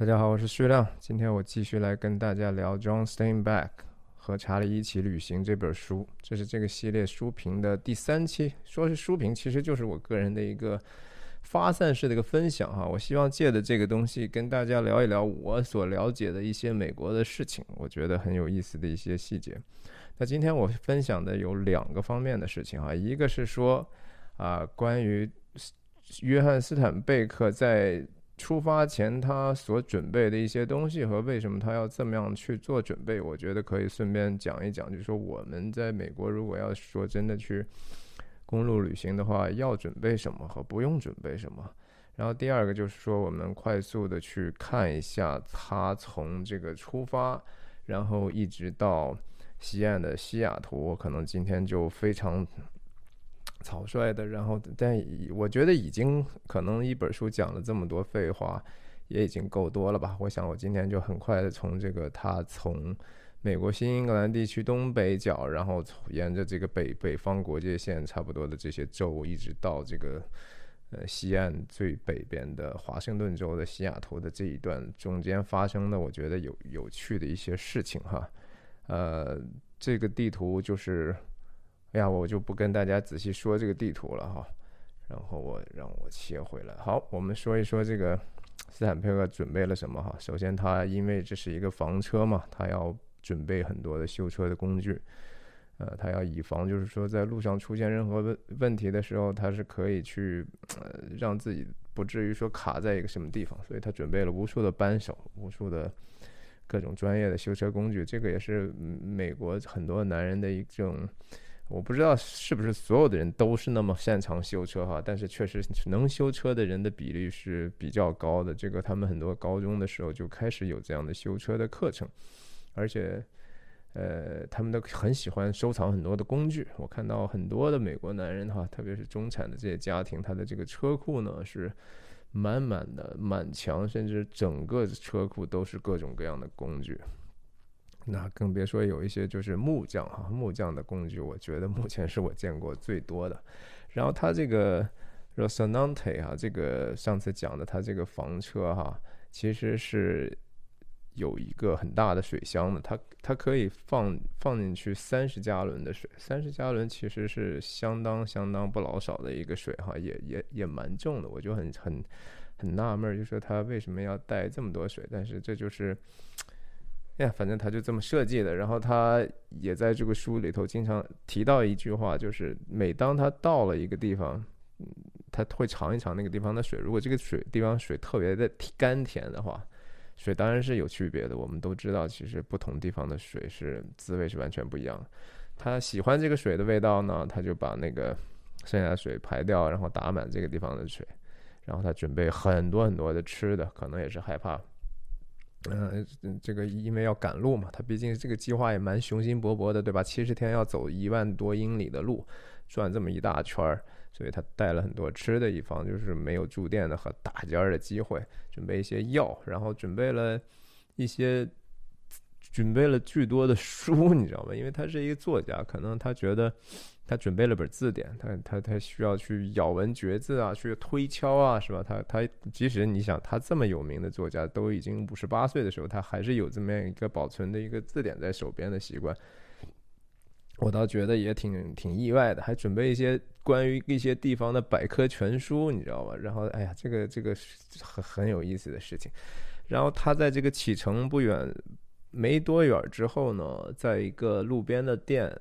大家好，我是徐亮。今天我继续来跟大家聊《John Steinbeck》和查理一起旅行这本书。这是这个系列书评的第三期。说是书评，其实就是我个人的一个发散式的一个分享哈。我希望借的这个东西跟大家聊一聊我所了解的一些美国的事情，我觉得很有意思的一些细节。那今天我分享的有两个方面的事情哈，一个是说啊，关于约翰斯坦贝克在出发前，他所准备的一些东西和为什么他要这么样去做准备，我觉得可以顺便讲一讲。就是说，我们在美国如果要说真的去公路旅行的话，要准备什么和不用准备什么。然后第二个就是说，我们快速的去看一下他从这个出发，然后一直到西岸的西雅图，可能今天就非常。草率的，然后，但我觉得已经可能一本书讲了这么多废话，也已经够多了吧？我想我今天就很快的从这个他从美国新英格兰地区东北角，然后沿着这个北北方国界线差不多的这些州，一直到这个呃西岸最北边的华盛顿州的西雅图的这一段中间发生的，我觉得有有趣的一些事情哈。呃，这个地图就是。哎呀，我就不跟大家仔细说这个地图了哈，然后我让我切回来。好，我们说一说这个斯坦佩克准备了什么哈。首先，他因为这是一个房车嘛，他要准备很多的修车的工具，呃，他要以防就是说在路上出现任何问问题的时候，他是可以去呃让自己不至于说卡在一个什么地方，所以他准备了无数的扳手，无数的各种专业的修车工具。这个也是美国很多男人的一种。我不知道是不是所有的人都是那么擅长修车哈，但是确实能修车的人的比例是比较高的。这个他们很多高中的时候就开始有这样的修车的课程，而且，呃，他们都很喜欢收藏很多的工具。我看到很多的美国男人哈，特别是中产的这些家庭，他的这个车库呢是满满的满墙，甚至整个车库都是各种各样的工具。那更别说有一些就是木匠哈，木匠的工具，我觉得目前是我见过最多的。然后他这个 Rosanante 哈，这个上次讲的他这个房车哈，其实是有一个很大的水箱的，它它可以放放进去三十加仑的水，三十加仑其实是相当相当不老少的一个水哈，也也也蛮重的，我就很很很纳闷，就说他为什么要带这么多水？但是这就是。哎呀，反正他就这么设计的。然后他也在这个书里头经常提到一句话，就是每当他到了一个地方，他会尝一尝那个地方的水。如果这个水地方水特别的甘甜的话，水当然是有区别的。我们都知道，其实不同地方的水是滋味是完全不一样。他喜欢这个水的味道呢，他就把那个剩下的水排掉，然后打满这个地方的水。然后他准备很多很多的吃的，可能也是害怕。嗯，这个因为要赶路嘛，他毕竟这个计划也蛮雄心勃勃的，对吧？七十天要走一万多英里的路，转这么一大圈儿，所以他带了很多吃的，以防就是没有住店的和打尖儿的机会，准备一些药，然后准备了一些，准备了巨多的书，你知道吗？因为他是一个作家，可能他觉得。他准备了本字典，他他他需要去咬文嚼字啊，去推敲啊，是吧？他他即使你想他这么有名的作家，都已经五十八岁的时候，他还是有这么样一个保存的一个字典在手边的习惯。我倒觉得也挺挺意外的，还准备一些关于一些地方的百科全书，你知道吧？然后，哎呀，这个这个很很有意思的事情。然后他在这个启程不远没多远之后呢，在一个路边的店。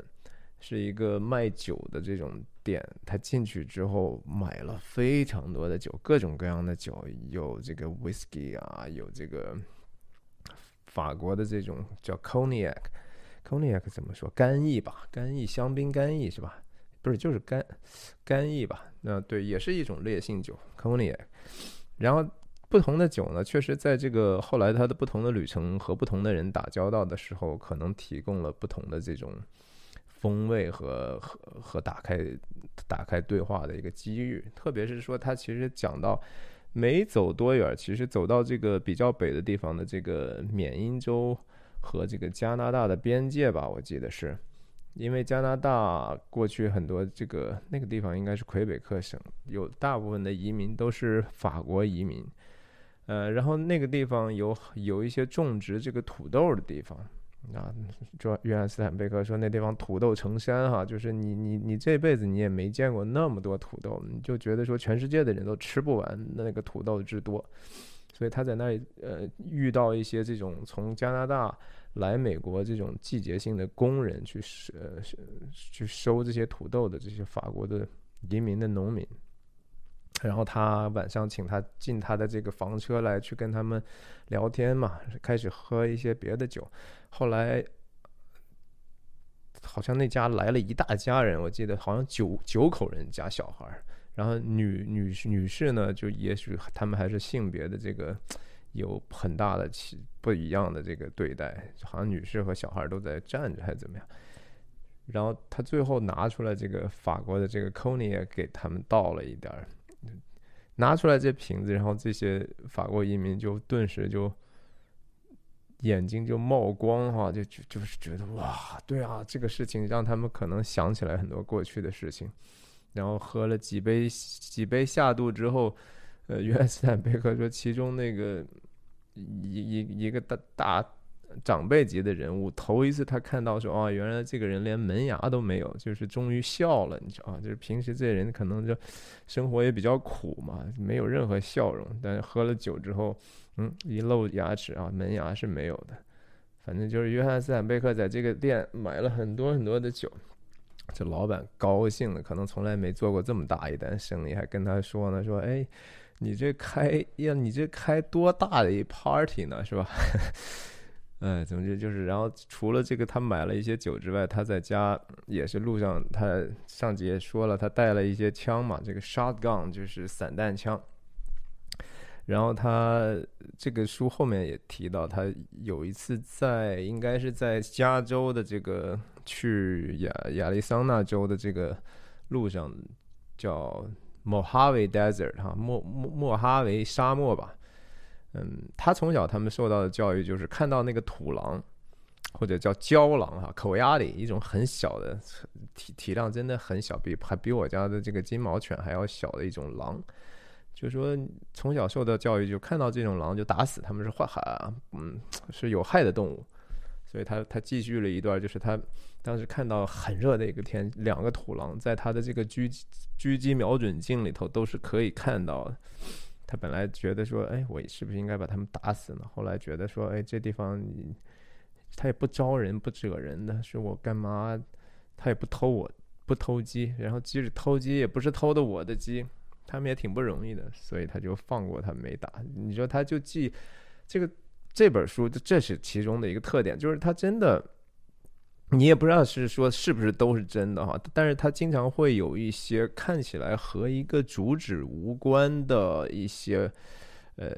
是一个卖酒的这种店，他进去之后买了非常多的酒，各种各样的酒，有这个 whisky 啊，有这个法国的这种叫 cognac，cognac 怎么说？干邑吧，干邑香槟干邑是吧？不是，就是干干邑吧？那对，也是一种烈性酒 cognac。然后不同的酒呢，确实在这个后来他的不同的旅程和不同的人打交道的时候，可能提供了不同的这种。风味和和和打开打开对话的一个机遇，特别是说他其实讲到没走多远，其实走到这个比较北的地方的这个缅因州和这个加拿大的边界吧，我记得是，因为加拿大过去很多这个那个地方应该是魁北克省，有大部分的移民都是法国移民，呃，然后那个地方有有一些种植这个土豆的地方。啊，说约翰斯坦贝克说那地方土豆成山哈，就是你你你这辈子你也没见过那么多土豆，你就觉得说全世界的人都吃不完那个土豆之多，所以他在那里呃遇到一些这种从加拿大来美国这种季节性的工人去呃去收这些土豆的这些法国的移民的农民。然后他晚上请他进他的这个房车来去跟他们聊天嘛，开始喝一些别的酒。后来好像那家来了一大家人，我记得好像九九口人加小孩。然后女女女士呢，就也许他们还是性别的这个有很大的其不一样的这个对待，好像女士和小孩都在站着还是怎么样。然后他最后拿出来这个法国的这个 c o n y 给他们倒了一点儿。拿出来这瓶子，然后这些法国移民就顿时就眼睛就冒光哈，就就就是觉得哇，对啊，这个事情让他们可能想起来很多过去的事情。然后喝了几杯几杯下肚之后，呃，约翰斯坦贝克说，其中那个一一一个大大。长辈级的人物，头一次他看到说，哦，原来这个人连门牙都没有，就是终于笑了，你知道啊就是平时这人可能就生活也比较苦嘛，没有任何笑容。但是喝了酒之后，嗯，一露牙齿啊，门牙是没有的。反正就是约翰斯坦贝克在这个店买了很多很多的酒，这老板高兴的可能从来没做过这么大一单生意，还跟他说呢，说，哎，你这开呀，你这开多大的一 party 呢，是吧？哎，总之就是，然后除了这个，他买了一些酒之外，他在家也是路上，他上集也说了，他带了一些枪嘛，这个 shotgun 就是散弹枪。然后他这个书后面也提到，他有一次在应该是在加州的这个去亚亚利桑那州的这个路上，叫莫哈维 desert 哈，莫莫莫哈维沙漠吧。嗯，他从小他们受到的教育就是看到那个土狼，或者叫郊狼哈，口压里一种很小的体体量真的很小，比还比我家的这个金毛犬还要小的一种狼。就说从小受到教育，就看到这种狼就打死，他们是坏孩啊，嗯，是有害的动物。所以他他继续了一段，就是他当时看到很热的一个天，两个土狼在他的这个狙狙击瞄准镜里头都是可以看到的。他本来觉得说，哎，我是不是应该把他们打死呢？后来觉得说，哎，这地方他也不招人不惹人的，是我干嘛？他也不偷我，不偷鸡，然后即使偷鸡，也不是偷的我的鸡，他们也挺不容易的，所以他就放过他没打。你说他就记这个这本书，这是其中的一个特点，就是他真的。你也不知道是说是不是都是真的哈，但是他经常会有一些看起来和一个主旨无关的一些呃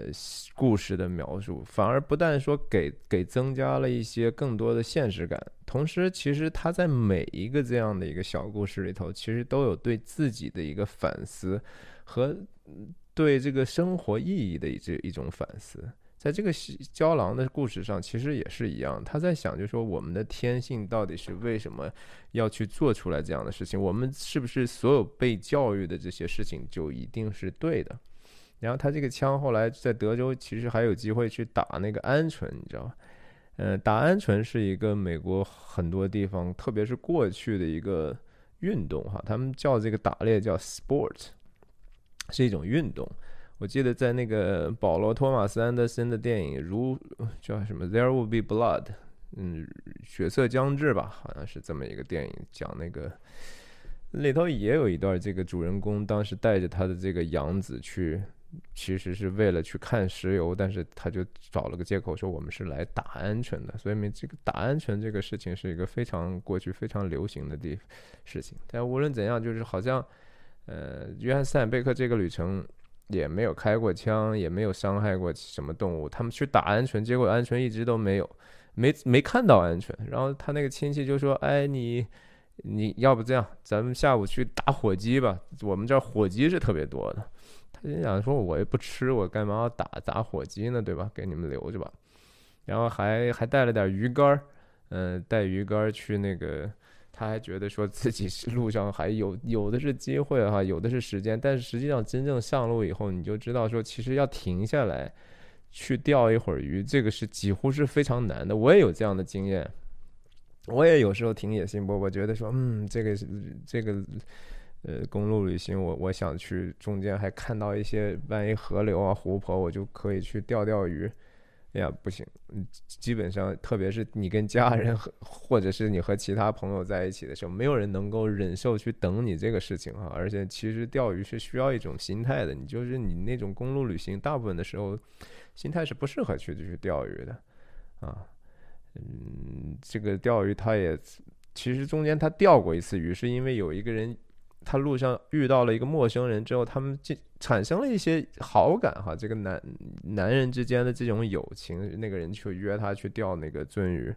故事的描述，反而不但说给给增加了一些更多的现实感，同时其实他在每一个这样的一个小故事里头，其实都有对自己的一个反思和对这个生活意义的这一种反思。在这个胶囊的故事上，其实也是一样。他在想，就说我们的天性到底是为什么要去做出来这样的事情？我们是不是所有被教育的这些事情就一定是对的？然后他这个枪后来在德州其实还有机会去打那个鹌鹑，你知道吧？呃，打鹌鹑是一个美国很多地方，特别是过去的一个运动哈。他们叫这个打猎叫 sport，是一种运动。我记得在那个保罗·托马斯·安德森的电影，如叫什么《There Will Be Blood》，嗯，血色将至吧，好像是这么一个电影，讲那个里头也有一段，这个主人公当时带着他的这个养子去，其实是为了去看石油，但是他就找了个借口说我们是来打鹌鹑的，所以这个打鹌鹑这个事情是一个非常过去非常流行的地事情。但无论怎样，就是好像，呃，约翰斯坦贝克这个旅程。也没有开过枪，也没有伤害过什么动物。他们去打鹌鹑，结果鹌鹑一直都没有，没没看到鹌鹑。然后他那个亲戚就说：“哎，你你要不这样，咱们下午去打火鸡吧？我们这儿火鸡是特别多的。”他就想说：“我也不吃，我干嘛要打打火鸡呢？对吧？给你们留着吧。”然后还还带了点鱼竿，嗯，带鱼竿去那个。他还觉得说自己是路上还有有的是机会哈，有的是时间，但是实际上真正上路以后，你就知道说，其实要停下来，去钓一会儿鱼，这个是几乎是非常难的。我也有这样的经验，我也有时候挺野心勃勃，觉得说，嗯，这个这个。呃，公路旅行，我我想去中间还看到一些，万一河流啊、湖泊，我就可以去钓钓鱼。哎呀，不行，基本上，特别是你跟家人和或者是你和其他朋友在一起的时候，没有人能够忍受去等你这个事情哈。而且，其实钓鱼是需要一种心态的，你就是你那种公路旅行，大部分的时候，心态是不适合去去钓鱼的啊。嗯，这个钓鱼，他也其实中间他钓过一次鱼，是因为有一个人。他路上遇到了一个陌生人之后，他们就产生了一些好感哈。这个男男人之间的这种友情，那个人去约他去钓那个鳟鱼，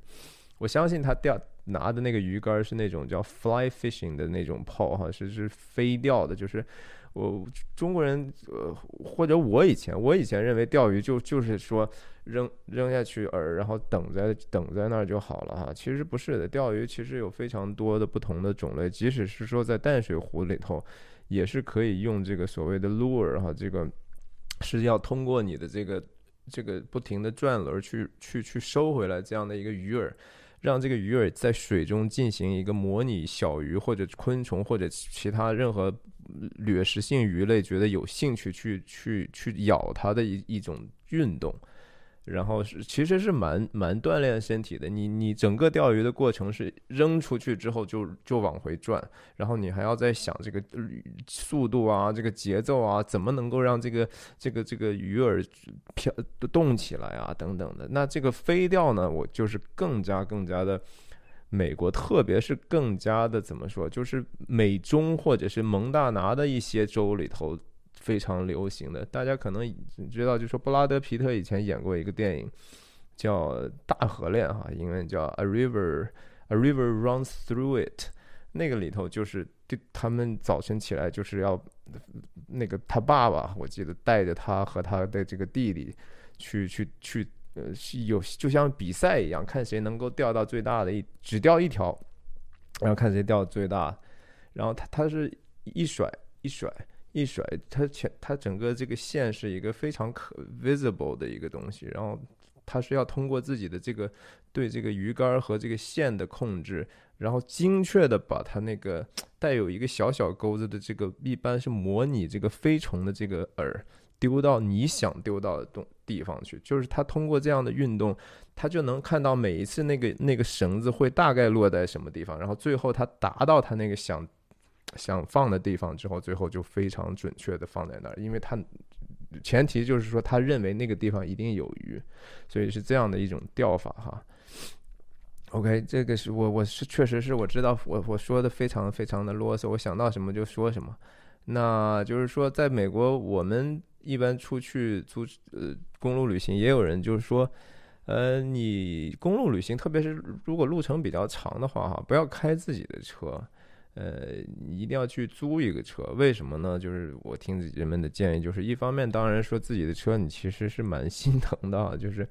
我相信他钓拿的那个鱼竿是那种叫 fly fishing 的那种炮哈，是是飞钓的，就是。我中国人，呃，或者我以前，我以前认为钓鱼就就是说扔扔下去饵，然后等在等在那儿就好了哈。其实不是的，钓鱼其实有非常多的不同的种类，即使是说在淡水湖里头，也是可以用这个所谓的 lure 哈，这个是要通过你的这个这个不停的转轮去去去收回来这样的一个鱼饵。让这个鱼饵在水中进行一个模拟小鱼或者昆虫或者其他任何掠食性鱼类觉得有兴趣去去去咬它的一一种运动。然后是其实是蛮蛮锻炼身体的。你你整个钓鱼的过程是扔出去之后就就往回转，然后你还要在想这个速度啊，这个节奏啊，怎么能够让这个这个这个鱼饵飘动起来啊，等等的。那这个飞钓呢，我就是更加更加的美国，特别是更加的怎么说，就是美中或者是蒙大拿的一些州里头。非常流行的，大家可能知道，就说布拉德皮特以前演过一个电影，叫《大河恋》哈，英文叫《A River A River Runs Through It》，那个里头就是他们早晨起来就是要那个他爸爸，我记得带着他和他的这个弟弟去去去，呃，是有就像比赛一样，看谁能够钓到最大的一只钓一条，然后看谁钓最大，然后他他是一甩一甩。一甩，它全它整个这个线是一个非常可 visible 的一个东西，然后它是要通过自己的这个对这个鱼竿和这个线的控制，然后精确的把它那个带有一个小小钩子的这个，一般是模拟这个飞虫的这个饵丢到你想丢到的东地方去，就是他通过这样的运动，他就能看到每一次那个那个绳子会大概落在什么地方，然后最后他达到他那个想。想放的地方之后，最后就非常准确的放在那儿，因为他前提就是说他认为那个地方一定有鱼，所以是这样的一种钓法哈。OK，这个是我我是确实是我知道我我说的非常非常的啰嗦，我想到什么就说什么。那就是说，在美国我们一般出去租呃公路旅行，也有人就是说，呃，你公路旅行，特别是如果路程比较长的话哈，不要开自己的车。呃，一定要去租一个车，为什么呢？就是我听人们的建议，就是一方面，当然说自己的车你其实是蛮心疼的，就是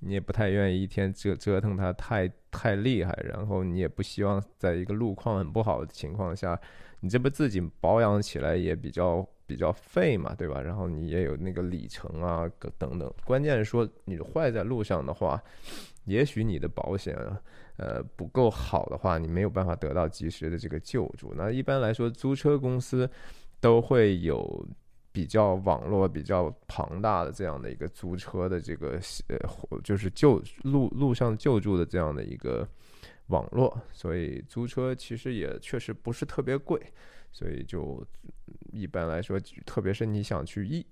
你也不太愿意一天折折腾它太太厉害，然后你也不希望在一个路况很不好的情况下，你这不自己保养起来也比较比较费嘛，对吧？然后你也有那个里程啊等等，关键是说你坏在路上的话，也许你的保险。呃，不够好的话，你没有办法得到及时的这个救助。那一般来说，租车公司都会有比较网络比较庞大的这样的一个租车的这个呃，就是救路路上救助的这样的一个网络。所以租车其实也确实不是特别贵。所以就一般来说，特别是你想去异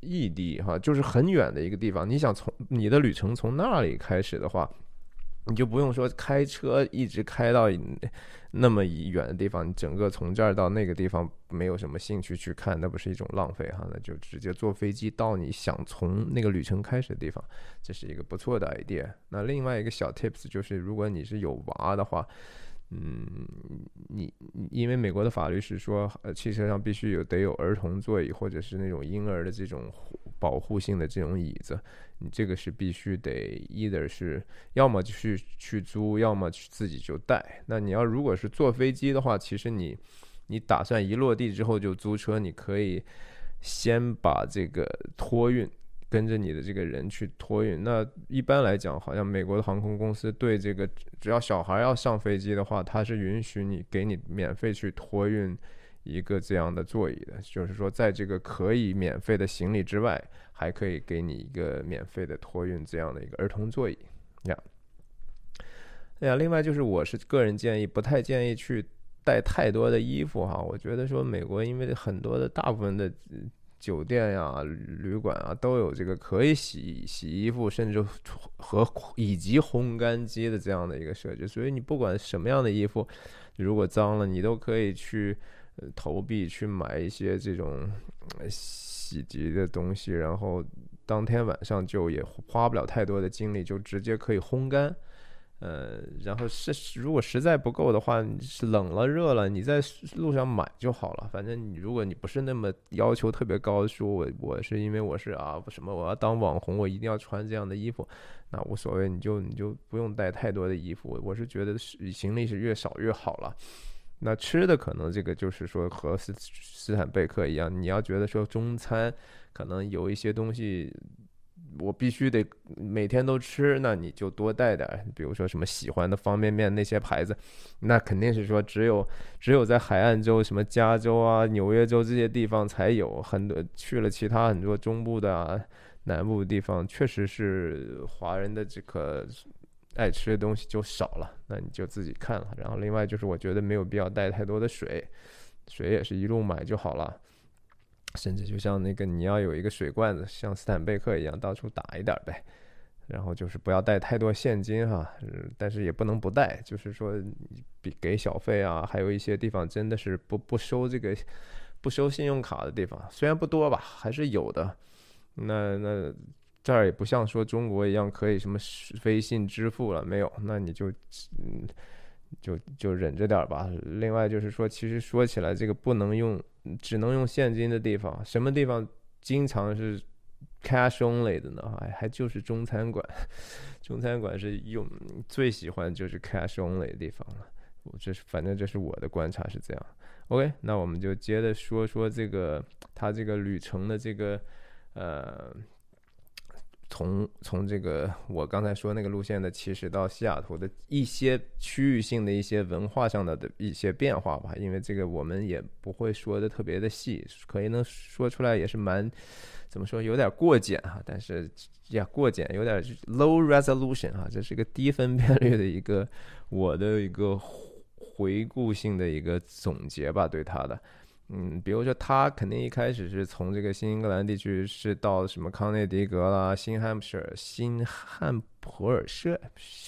异地哈，就是很远的一个地方，你想从你的旅程从那里开始的话。你就不用说开车一直开到那么远的地方，你整个从这儿到那个地方没有什么兴趣去看，那不是一种浪费哈？那就直接坐飞机到你想从那个旅程开始的地方，这是一个不错的 idea。那另外一个小 tips 就是，如果你是有娃的话。嗯，你因为美国的法律是说，呃，汽车上必须有得有儿童座椅或者是那种婴儿的这种保护性的这种椅子，你这个是必须得，either 是要么就是去租，要么去自己就带。那你要如果是坐飞机的话，其实你你打算一落地之后就租车，你可以先把这个托运跟着你的这个人去托运。那一般来讲，好像美国的航空公司对这个只要小孩要上飞机的话，他是允许你给你免费去托运一个这样的座椅的，就是说在这个可以免费的行李之外，还可以给你一个免费的托运这样的一个儿童座椅呀。哎呀，另外就是我是个人建议，不太建议去带太多的衣服哈。我觉得说美国因为很多的大部分的酒店呀、旅馆啊都有这个可以洗洗衣服，甚至和以及烘干机的这样的一个设置，所以你不管什么样的衣服，如果脏了，你都可以去投币去买一些这种洗涤的东西，然后当天晚上就也花不了太多的精力，就直接可以烘干。呃，然后是如果实在不够的话，是冷了热了，你在路上买就好了。反正你如果你不是那么要求特别高，说我我是因为我是啊什么我要当网红，我一定要穿这样的衣服，那无所谓，你就你就不用带太多的衣服。我是觉得是行李是越少越好了。那吃的可能这个就是说和斯斯坦贝克一样，你要觉得说中餐可能有一些东西。我必须得每天都吃，那你就多带点，比如说什么喜欢的方便面那些牌子，那肯定是说只有只有在海岸州，什么加州啊、纽约州这些地方才有，很多去了其他很多中部的啊、南部的地方，确实是华人的这个爱吃的东西就少了，那你就自己看了。然后另外就是我觉得没有必要带太多的水，水也是一路买就好了。甚至就像那个，你要有一个水罐子，像斯坦贝克一样，到处打一点呗。然后就是不要带太多现金哈，但是也不能不带。就是说，比给小费啊，还有一些地方真的是不不收这个不收信用卡的地方，虽然不多吧，还是有的。那那这儿也不像说中国一样可以什么微信支付了没有？那你就嗯就就忍着点吧。另外就是说，其实说起来这个不能用。只能用现金的地方，什么地方经常是 cash only 的呢？还还就是中餐馆，中餐馆是用最喜欢就是 cash only 的地方了。我这是反正这是我的观察是这样。OK，那我们就接着说说这个他这个旅程的这个呃。从从这个我刚才说那个路线的起始到西雅图的一些区域性的一些文化上的的一些变化吧，因为这个我们也不会说的特别的细，可以能说出来也是蛮怎么说有点过简哈，但是呀过简有点 low resolution 哈，这是一个低分辨率的一个我的一个回顾性的一个总结吧，对它的。嗯，比如说他肯定一开始是从这个新英格兰地区是到什么康涅狄格啦、新汉普尔、新汉普尔舍，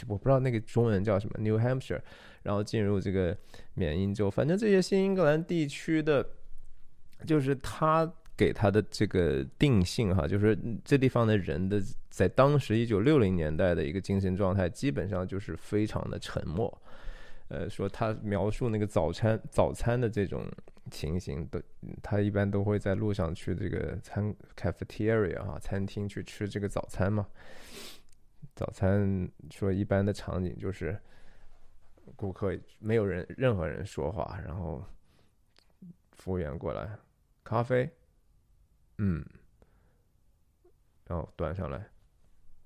我不知道那个中文叫什么 New Hampshire，然后进入这个缅因州。反正这些新英格兰地区的，就是他给他的这个定性哈，就是这地方的人的在当时一九六零年代的一个精神状态，基本上就是非常的沉默。呃，说他描述那个早餐早餐的这种情形，都他一般都会在路上去这个餐 cafeteria 哈餐厅去吃这个早餐嘛。早餐说一般的场景就是顾客没有人任何人说话，然后服务员过来，咖啡，嗯，然后端上来，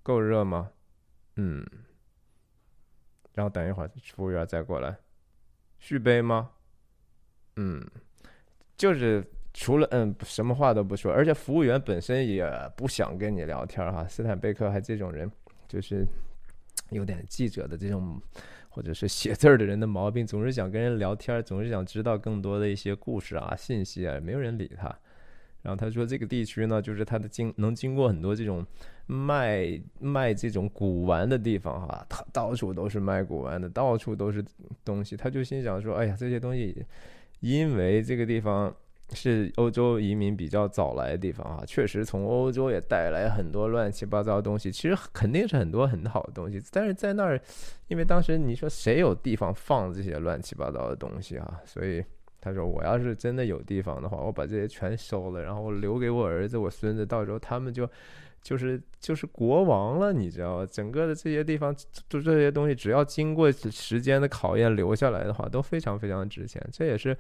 够热吗？嗯。然后等一会儿，服务员再过来，续杯吗？嗯，就是除了嗯，什么话都不说，而且服务员本身也不想跟你聊天哈。斯坦贝克还这种人，就是有点记者的这种，或者是写字儿的人的毛病，总是想跟人聊天，总是想知道更多的一些故事啊、信息啊，没有人理他。然后他说，这个地区呢，就是他的经能经过很多这种卖卖这种古玩的地方哈，他到处都是卖古玩的，到处都是东西。他就心想说，哎呀，这些东西，因为这个地方是欧洲移民比较早来的地方啊，确实从欧洲也带来很多乱七八糟的东西。其实肯定是很多很好的东西，但是在那儿，因为当时你说谁有地方放这些乱七八糟的东西啊，所以。他说：“我要是真的有地方的话，我把这些全收了，然后留给我儿子、我孙子，到时候他们就，就是就是国王了，你知道吗？整个的这些地方，就这些东西，只要经过时间的考验留下来的话，都非常非常值钱。这也是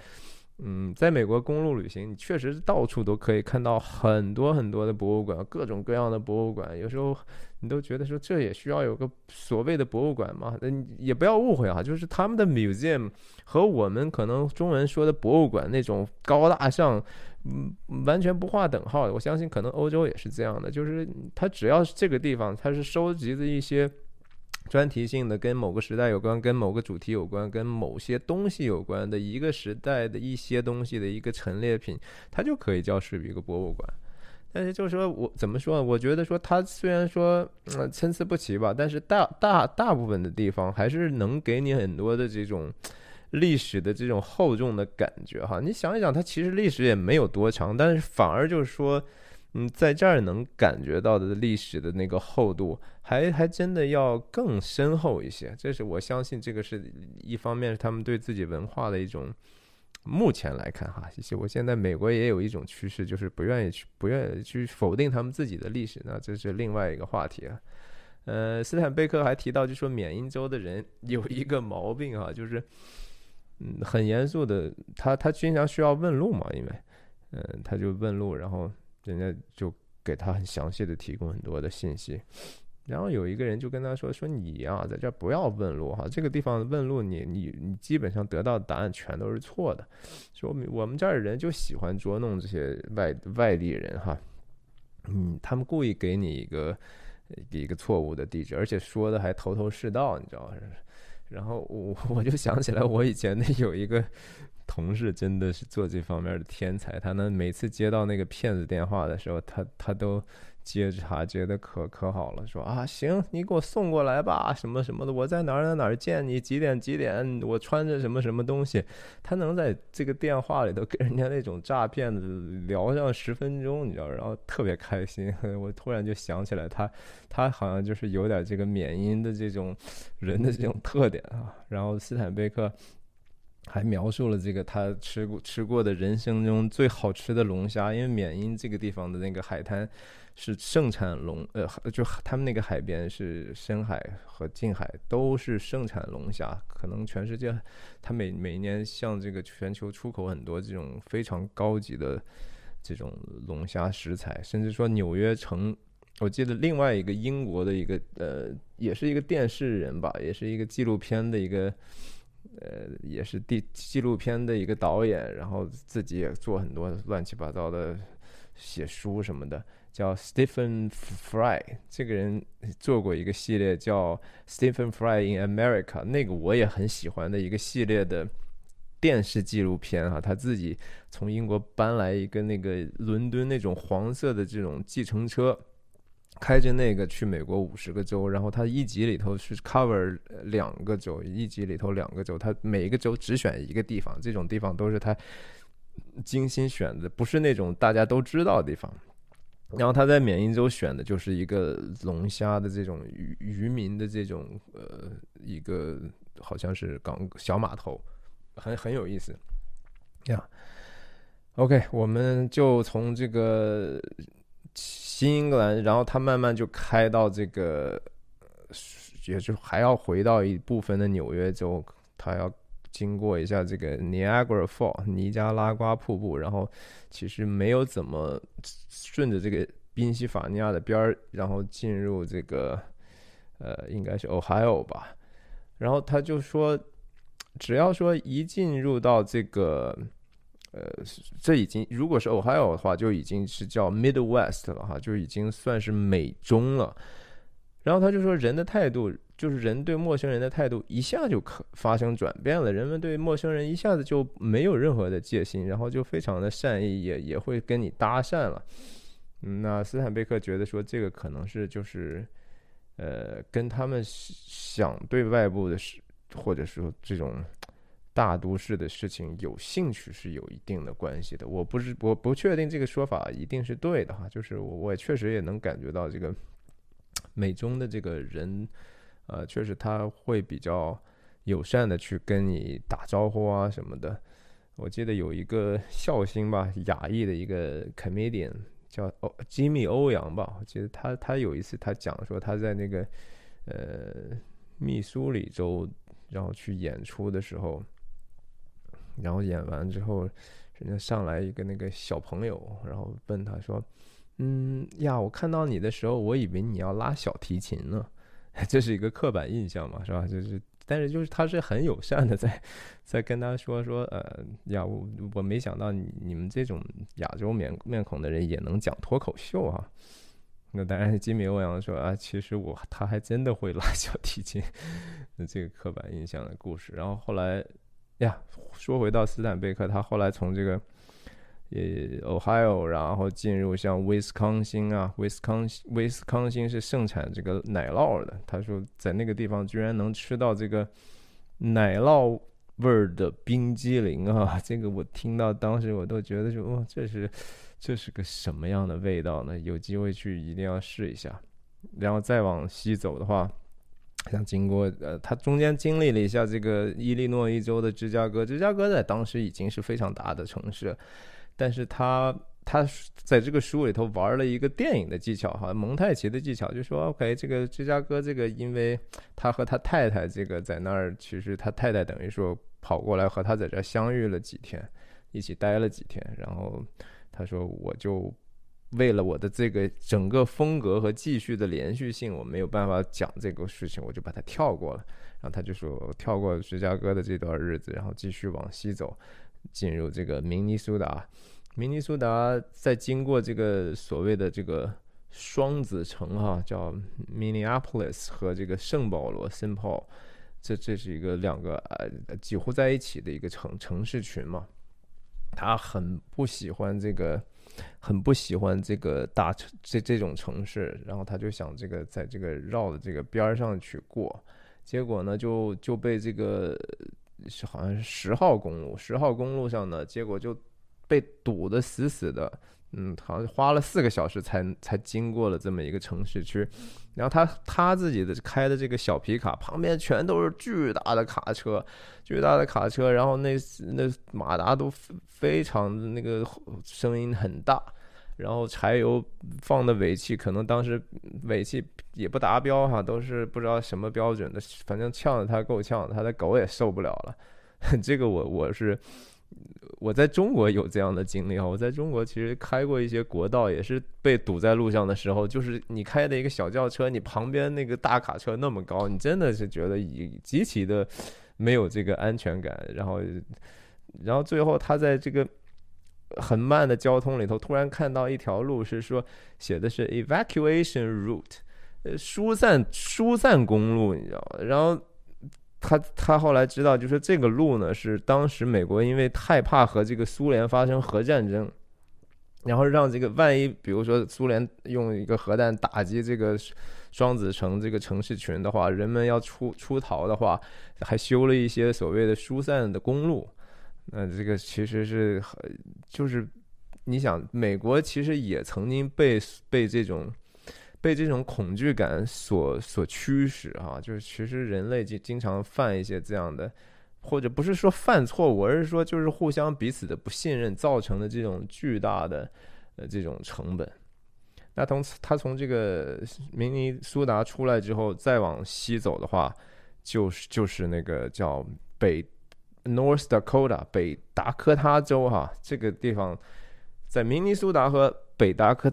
嗯，在美国公路旅行，你确实到处都可以看到很多很多的博物馆，各种各样的博物馆。有时候你都觉得说，这也需要有个所谓的博物馆吗？嗯，也不要误会啊，就是他们的 museum 和我们可能中文说的博物馆那种高大上，嗯，完全不划等号的。我相信可能欧洲也是这样的，就是它只要是这个地方，它是收集的一些。专题性的，跟某个时代有关，跟某个主题有关，跟某些东西有关的一个时代的一些东西的一个陈列品，它就可以叫是一个博物馆。但是就是说我怎么说呢？我觉得说它虽然说嗯参差不齐吧，但是大大大部分的地方还是能给你很多的这种历史的这种厚重的感觉哈。你想一想，它其实历史也没有多长，但是反而就是说。嗯，在这儿能感觉到的历史的那个厚度，还还真的要更深厚一些。这是我相信，这个是一方面是他们对自己文化的一种。目前来看，哈，谢谢。我现在美国也有一种趋势，就是不愿意去，不愿意去否定他们自己的历史。那这是另外一个话题啊。呃，斯坦贝克还提到，就说缅因州的人有一个毛病哈，就是嗯，很严肃的，他他经常需要问路嘛，因为嗯，他就问路，然后。人家就给他很详细的提供很多的信息，然后有一个人就跟他说：“说你呀，在这不要问路哈，这个地方问路你你你基本上得到的答案全都是错的。说我们这儿的人就喜欢捉弄这些外外地人哈，嗯，他们故意给你一个一个错误的地址，而且说的还头头是道，你知道吗？然后我 我就想起来我以前那有一个。”同事真的是做这方面的天才，他呢每次接到那个骗子电话的时候，他他都接茬接的可可好了，说啊行，你给我送过来吧，什么什么的，我在哪儿哪儿哪儿见你，几点几点，我穿着什么什么东西，他能在这个电话里头跟人家那种诈骗的聊上十分钟，你知道，然后特别开心。我突然就想起来，他他好像就是有点这个缅因的这种人的这种特点啊。然后斯坦贝克。还描述了这个他吃过吃过的人生中最好吃的龙虾，因为缅因这个地方的那个海滩是盛产龙，呃，就他们那个海边是深海和近海都是盛产龙虾，可能全世界他每每年向这个全球出口很多这种非常高级的这种龙虾食材，甚至说纽约城，我记得另外一个英国的一个呃，也是一个电视人吧，也是一个纪录片的一个。呃，也是第纪录片的一个导演，然后自己也做很多乱七八糟的写书什么的，叫 Stephen Fry。这个人做过一个系列叫 Stephen Fry in America，那个我也很喜欢的一个系列的电视纪录片啊。他自己从英国搬来一个那个伦敦那种黄色的这种计程车。开着那个去美国五十个州，然后他一集里头是 cover 两个州，一集里头两个州，他每一个州只选一个地方，这种地方都是他精心选的，不是那种大家都知道的地方。然后他在缅因州选的就是一个龙虾的这种渔渔民的这种呃一个好像是港小码头，很很有意思呀。OK，我们就从这个。新英格兰，然后他慢慢就开到这个，也就还要回到一部分的纽约州，他要经过一下这个 Niagara Fall 尼加拉瓜瀑布，然后其实没有怎么顺着这个宾夕法尼亚的边儿，然后进入这个呃，应该是 Ohio 吧，然后他就说，只要说一进入到这个。呃，这已经如果是 Ohio 的话，就已经是叫 Midwest 了哈，就已经算是美中了。然后他就说，人的态度就是人对陌生人的态度一下就可发生转变了，人们对陌生人一下子就没有任何的戒心，然后就非常的善意，也也会跟你搭讪了。那斯坦贝克觉得说，这个可能是就是呃，跟他们想对外部的事，或者说这种。大都市的事情有兴趣是有一定的关系的，我不是我不确定这个说法一定是对的哈，就是我我也确实也能感觉到这个美中的这个人，呃，确实他会比较友善的去跟你打招呼啊什么的。我记得有一个 笑星吧，亚裔的一个 comedian 叫欧吉米欧阳吧，我记得他他有一次他讲说他在那个呃密苏里州然后去演出的时候。然后演完之后，人家上来一个那个小朋友，然后问他说：“嗯呀，我看到你的时候，我以为你要拉小提琴呢。” 这是一个刻板印象嘛，是吧？就是，但是就是他是很友善的，在在跟他说说，呃呀，我我没想到你你们这种亚洲面面孔的人也能讲脱口秀啊。那当然，吉米欧阳说啊，其实我他还真的会拉小提琴，那这个刻板印象的故事。然后后来呀，说回到斯坦贝克，他后来从这个呃 Ohio，然后进入像威斯康星啊，威斯康威斯康星是盛产这个奶酪的。他说在那个地方居然能吃到这个奶酪味儿的冰激凌啊，这个我听到当时我都觉得说，哇，这是。这是个什么样的味道呢？有机会去一定要试一下。然后再往西走的话，像经过呃，他中间经历了一下这个伊利诺伊州的芝加哥。芝加哥在当时已经是非常大的城市，但是他他在这个书里头玩了一个电影的技巧哈，蒙太奇的技巧，就说 OK，这个芝加哥这个，因为他和他太太这个在那儿，其实他太太等于说跑过来和他在这相遇了几天，一起待了几天，然后。他说：“我就为了我的这个整个风格和继续的连续性，我没有办法讲这个事情，我就把它跳过了。然后他就说，跳过芝加哥的这段日子，然后继续往西走，进入这个明尼苏达。明尼苏达在经过这个所谓的这个双子城哈，叫 Minneapolis 和这个圣保罗 （Saint Paul），这这是一个两个呃几乎在一起的一个城城市群嘛。”他很不喜欢这个，很不喜欢这个大城这这种城市，然后他就想这个在这个绕的这个边儿上去过，结果呢就就被这个是好像是十号公路，十号公路上呢，结果就被堵得死死的。嗯，好像花了四个小时才才经过了这么一个城市区，然后他他自己的开的这个小皮卡旁边全都是巨大的卡车，巨大的卡车，然后那那马达都非常的那个声音很大，然后柴油放的尾气可能当时尾气也不达标哈，都是不知道什么标准的，反正呛的他够呛，他的狗也受不了了，这个我我是。我在中国有这样的经历啊！我在中国其实开过一些国道，也是被堵在路上的时候，就是你开的一个小轿车，你旁边那个大卡车那么高，你真的是觉得极极其的没有这个安全感。然后，然后最后他在这个很慢的交通里头，突然看到一条路是说写的是 evacuation route，呃，疏散疏散公路，你知道吗？然后。他他后来知道，就是这个路呢，是当时美国因为害怕和这个苏联发生核战争，然后让这个万一，比如说苏联用一个核弹打击这个双子城这个城市群的话，人们要出出逃的话，还修了一些所谓的疏散的公路。那这个其实是，就是你想，美国其实也曾经被被这种。被这种恐惧感所所驱使啊，就是其实人类就经常犯一些这样的，或者不是说犯错误，而是说就是互相彼此的不信任造成的这种巨大的呃这种成本。那从他从这个明尼苏达出来之后，再往西走的话，就是就是那个叫北 North Dakota 北达科他州哈，这个地方在明尼苏达和北达科。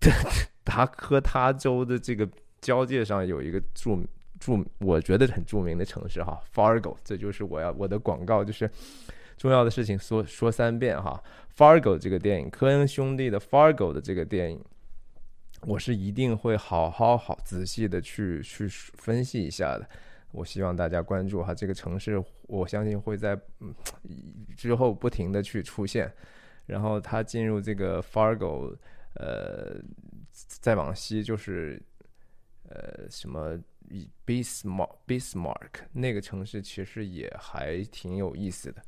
达科他州的这个交界上有一个著著，我觉得很著名的城市哈，Fargo，这就是我要我的广告，就是重要的事情说说三遍哈。Fargo 这个电影，科恩兄弟的 Fargo 的这个电影，我是一定会好好好仔细的去去分析一下的。我希望大家关注哈，这个城市，我相信会在嗯之后不停的去出现。然后他进入这个 Fargo，呃。再往西就是，呃，什么 Bismarck Bismarck 那个城市其实也还挺有意思的，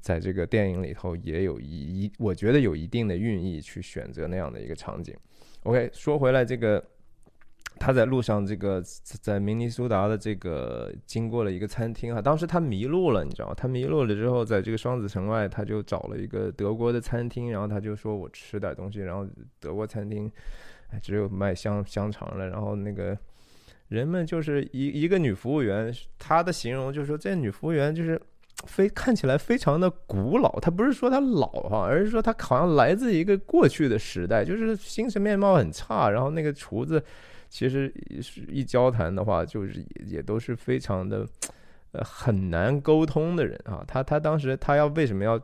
在这个电影里头也有一，我觉得有一定的寓意去选择那样的一个场景。OK，说回来，这个他在路上，这个在明尼苏达的这个经过了一个餐厅啊，当时他迷路了，你知道吗？他迷路了之后，在这个双子城外，他就找了一个德国的餐厅，然后他就说我吃点东西，然后德国餐厅。哎只有卖香香肠了，然后那个人们就是一一个女服务员，她的形容就是说，这女服务员就是非看起来非常的古老。他不是说她老哈，而是说她好像来自一个过去的时代，就是精神面貌很差。然后那个厨子，其实一交谈的话，就是也都是非常的呃很难沟通的人啊。他他当时他要为什么要？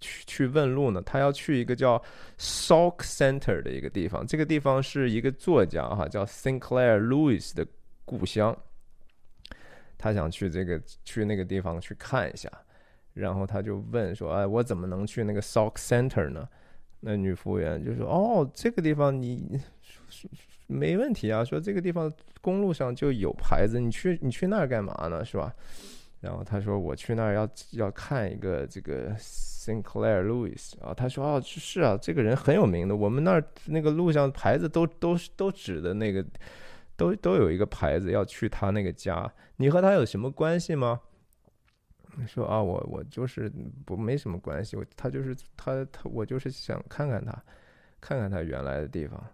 去去问路呢？他要去一个叫 Salk Center 的一个地方，这个地方是一个作家哈，叫 Sinclair Lewis 的故乡。他想去这个去那个地方去看一下，然后他就问说：“哎，我怎么能去那个 Salk Center 呢？”那女服务员就说：“哦，这个地方你没问题啊，说这个地方公路上就有牌子，你去你去那儿干嘛呢？是吧？”然后他说：“我去那儿要要看一个这个。” Sinclair Lewis 啊，他说哦，是啊，这个人很有名的。我们那儿那个路上牌子都都都指的那个，都都有一个牌子要去他那个家。你和他有什么关系吗？说啊，我我就是不没什么关系，我他就是他他我就是想看看他，看看他原来的地方。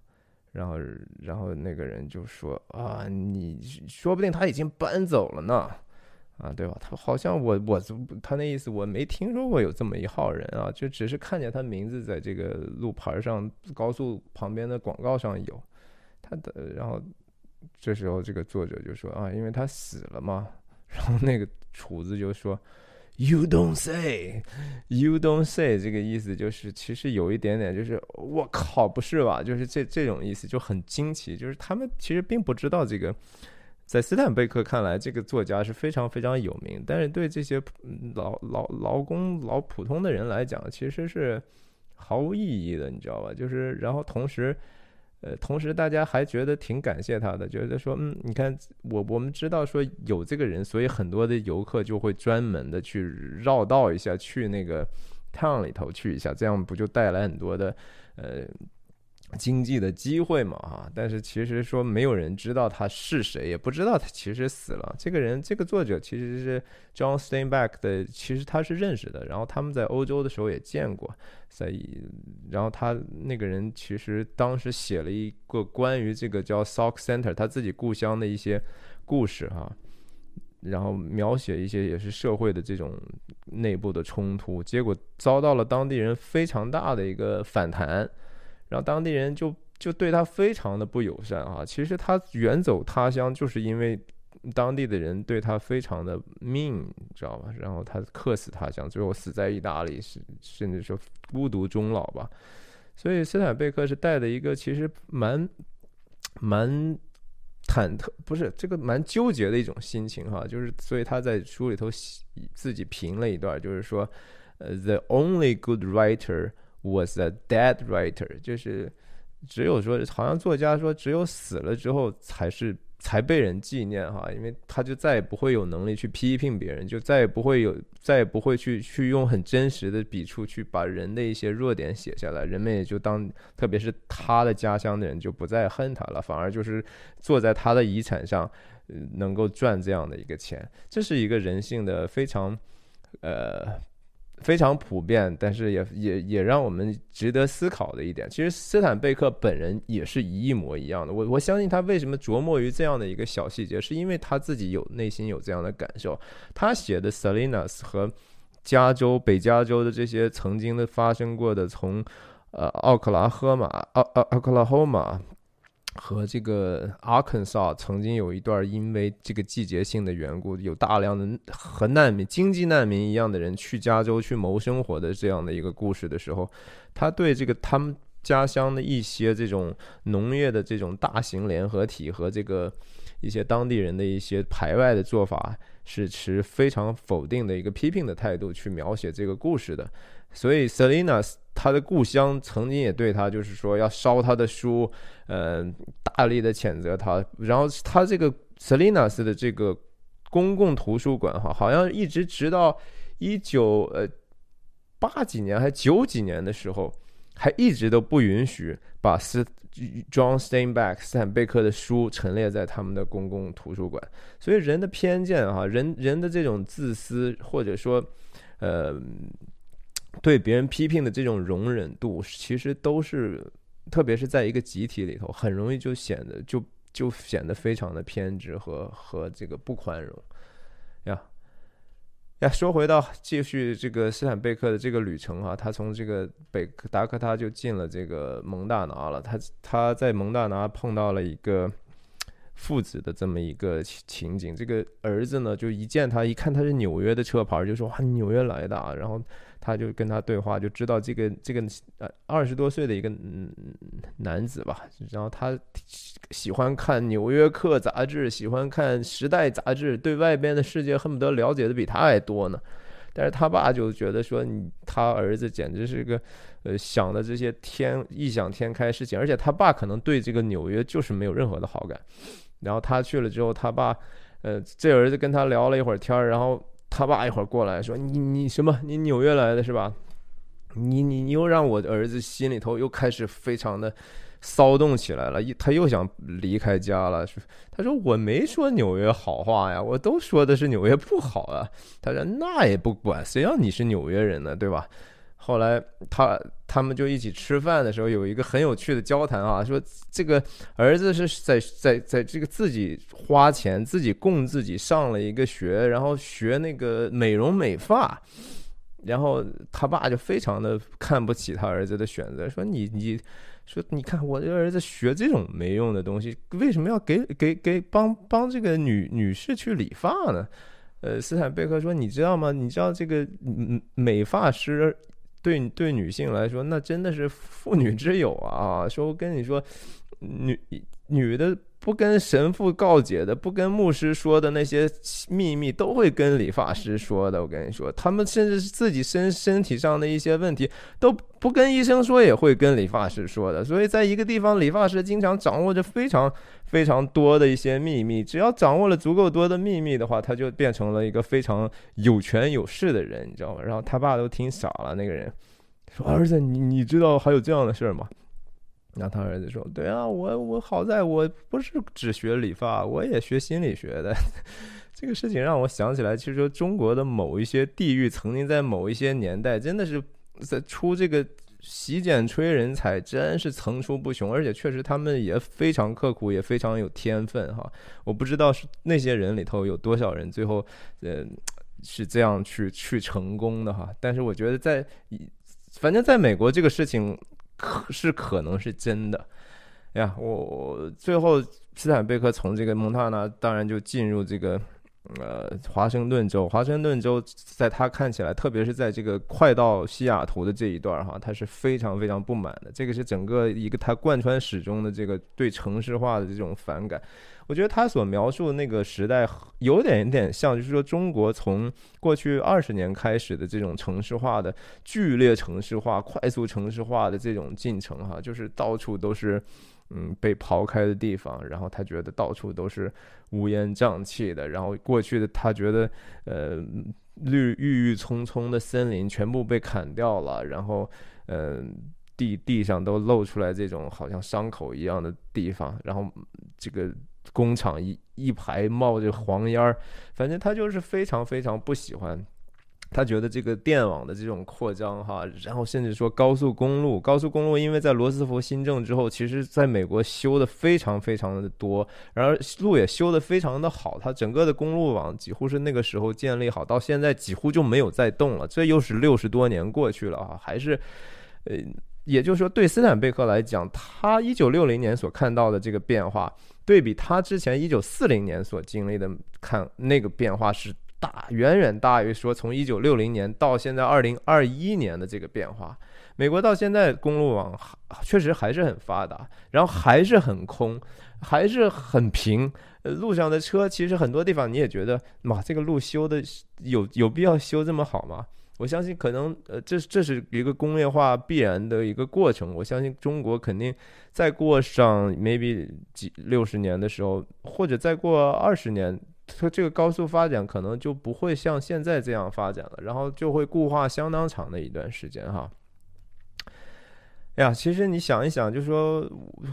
然后然后那个人就说啊，你说不定他已经搬走了呢。啊，对吧？他好像我我他那意思，我没听说过有这么一号人啊，就只是看见他名字在这个路牌上、高速旁边的广告上有他的。然后这时候这个作者就说啊，因为他死了嘛。然后那个厨子就说，You don't say, you don't say，这个意思就是其实有一点点就是我靠，不是吧？就是这这种意思就很惊奇，就是他们其实并不知道这个。在斯坦贝克看来，这个作家是非常非常有名，但是对这些劳劳劳工老普通的人来讲，其实是毫无意义的，你知道吧？就是，然后同时，呃，同时大家还觉得挺感谢他的，觉得说，嗯，你看，我我们知道说有这个人，所以很多的游客就会专门的去绕道一下，去那个 town 里头去一下，这样不就带来很多的，呃。经济的机会嘛，哈，但是其实说没有人知道他是谁，也不知道他其实死了。这个人，这个作者其实是 John Steinbeck 的，其实他是认识的，然后他们在欧洲的时候也见过，所以，然后他那个人其实当时写了一个关于这个叫 Sock Center 他自己故乡的一些故事，哈，然后描写一些也是社会的这种内部的冲突，结果遭到了当地人非常大的一个反弹。然后当地人就就对他非常的不友善啊！其实他远走他乡，就是因为当地的人对他非常的 mean，知道吧？然后他客死他乡，最后死在意大利，是甚至说孤独终老吧。所以斯坦贝克是带的一个其实蛮蛮忐忑，不是这个蛮纠结的一种心情哈。就是所以他在书里头自己评了一段，就是说，呃，the only good writer。Was a dead writer，就是只有说，好像作家说，只有死了之后才是才被人纪念哈，因为他就再也不会有能力去批评别人，就再也不会有，再也不会去去用很真实的笔触去把人的一些弱点写下来，人们也就当，特别是他的家乡的人就不再恨他了，反而就是坐在他的遗产上，能够赚这样的一个钱，这是一个人性的非常，呃。非常普遍，但是也也也让我们值得思考的一点，其实斯坦贝克本人也是一模一样的。我我相信他为什么琢磨于这样的一个小细节，是因为他自己有内心有这样的感受。他写的 Salinas 和加州北加州的这些曾经的发生过的，从呃奥克拉荷马奥奥奥克拉荷马。和这个阿肯萨曾经有一段，因为这个季节性的缘故，有大量的和难民、经济难民一样的人去加州去谋生活的这样的一个故事的时候，他对这个他们家乡的一些这种农业的这种大型联合体和这个一些当地人的一些排外的做法，是持非常否定的一个批评的态度去描写这个故事的。所以，Selina 他的故乡曾经也对他就是说要烧他的书，呃，大力的谴责他。然后他这个 Selina 的这个公共图书馆哈，好像一直直到一九呃八几年还九几年的时候，还一直都不允许把斯 John Steinbeck 斯坦贝克的书陈列在他们的公共图书馆。所以人的偏见哈，人人的这种自私或者说呃。对别人批评的这种容忍度，其实都是，特别是在一个集体里头，很容易就显得就就显得非常的偏执和和这个不宽容呀。说回到继续这个斯坦贝克的这个旅程啊，他从这个北达科他就进了这个蒙大拿了，他他在蒙大拿碰到了一个。父子的这么一个情景，这个儿子呢，就一见他，一看他是纽约的车牌，就说哇，纽约来的。啊。然后他就跟他对话，就知道这个这个呃二十多岁的一个男子吧。然后他喜欢看《纽约客》杂志，喜欢看《时代》杂志，对外边的世界恨不得了解的比他还多呢。但是他爸就觉得说，他儿子简直是个呃想的这些天异想天开事情，而且他爸可能对这个纽约就是没有任何的好感。然后他去了之后，他爸，呃，这儿子跟他聊了一会儿天儿，然后他爸一会儿过来说：“你你什么？你纽约来的是吧？你你你又让我的儿子心里头又开始非常的骚动起来了，他又想离开家了。他说我没说纽约好话呀，我都说的是纽约不好啊。他说那也不管，谁让你是纽约人呢，对吧？”后来他他们就一起吃饭的时候，有一个很有趣的交谈啊，说这个儿子是在在在这个自己花钱自己供自己上了一个学，然后学那个美容美发，然后他爸就非常的看不起他儿子的选择，说你你说你看我这儿子学这种没用的东西，为什么要给给给帮帮这个女女士去理发呢？呃，斯坦贝克说，你知道吗？你知道这个美发师。对对女性来说，那真的是妇女之友啊！说跟你说，女女的不跟神父告解的，不跟牧师说的那些秘密，都会跟理发师说的。我跟你说，他们甚至是自己身身体上的一些问题，都不跟医生说，也会跟理发师说的。所以，在一个地方，理发师经常掌握着非常非常多的一些秘密。只要掌握了足够多的秘密的话，他就变成了一个非常有权有势的人，你知道吗？然后他爸都听傻了，那个人说：“儿子，你你知道还有这样的事儿吗？”然后他儿子说：“对啊，我我好在我不是只学理发，我也学心理学的。这个事情让我想起来，其实中国的某一些地域，曾经在某一些年代，真的是在出这个洗剪吹人才，真是层出不穷。而且确实他们也非常刻苦，也非常有天分哈。我不知道是那些人里头有多少人最后呃是这样去去成功的哈。但是我觉得在反正在美国这个事情。”可是可能是真的，呀，我最后斯坦贝克从这个蒙塔纳当然就进入这个呃华盛顿州，华盛顿州在他看起来，特别是在这个快到西雅图的这一段哈，他是非常非常不满的。这个是整个一个他贯穿始终的这个对城市化的这种反感。我觉得他所描述的那个时代有点点像，就是说中国从过去二十年开始的这种城市化的剧烈城市化、快速城市化的这种进程，哈，就是到处都是嗯被刨开的地方，然后他觉得到处都是乌烟瘴气的，然后过去的他觉得呃绿郁郁葱葱的森林全部被砍掉了，然后嗯地地上都露出来这种好像伤口一样的地方，然后这个。工厂一一排冒着黄烟儿，反正他就是非常非常不喜欢。他觉得这个电网的这种扩张，哈，然后甚至说高速公路，高速公路因为在罗斯福新政之后，其实在美国修的非常非常的多，然而路也修的非常的好，它整个的公路网几乎是那个时候建立好，到现在几乎就没有再动了。这又是六十多年过去了啊，还是，呃，也就是说，对斯坦贝克来讲，他一九六零年所看到的这个变化。对比他之前一九四零年所经历的，看那个变化是大，远远大于说从一九六零年到现在二零二一年的这个变化。美国到现在公路网确实还是很发达，然后还是很空，还是很平。呃，路上的车其实很多地方你也觉得，哇，这个路修的有有必要修这么好吗？我相信可能，呃，这这是一个工业化必然的一个过程。我相信中国肯定再过上 maybe 几六十年的时候，或者再过二十年，它这个高速发展可能就不会像现在这样发展了，然后就会固化相当长的一段时间哈。哎呀，其实你想一想，就说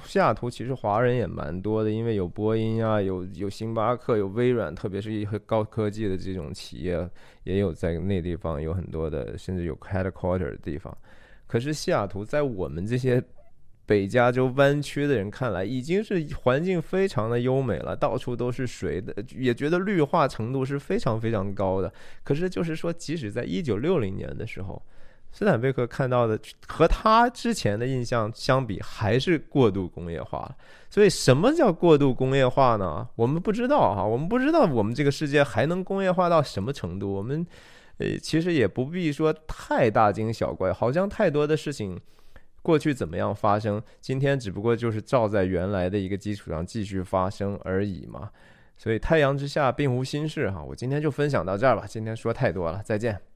西雅图其实华人也蛮多的，因为有波音啊，有有星巴克，有微软，特别是一些高科技的这种企业，也有在那地方有很多的，甚至有 headquarter 的地方。可是西雅图在我们这些北加州湾区的人看来，已经是环境非常的优美了，到处都是水的，也觉得绿化程度是非常非常高的。可是就是说，即使在一九六零年的时候，斯坦贝克看到的和他之前的印象相比，还是过度工业化了。所以，什么叫过度工业化呢？我们不知道哈，我们不知道我们这个世界还能工业化到什么程度。我们呃，其实也不必说太大惊小怪，好像太多的事情。过去怎么样发生？今天只不过就是照在原来的一个基础上继续发生而已嘛。所以太阳之下并无新事哈。我今天就分享到这儿吧，今天说太多了，再见。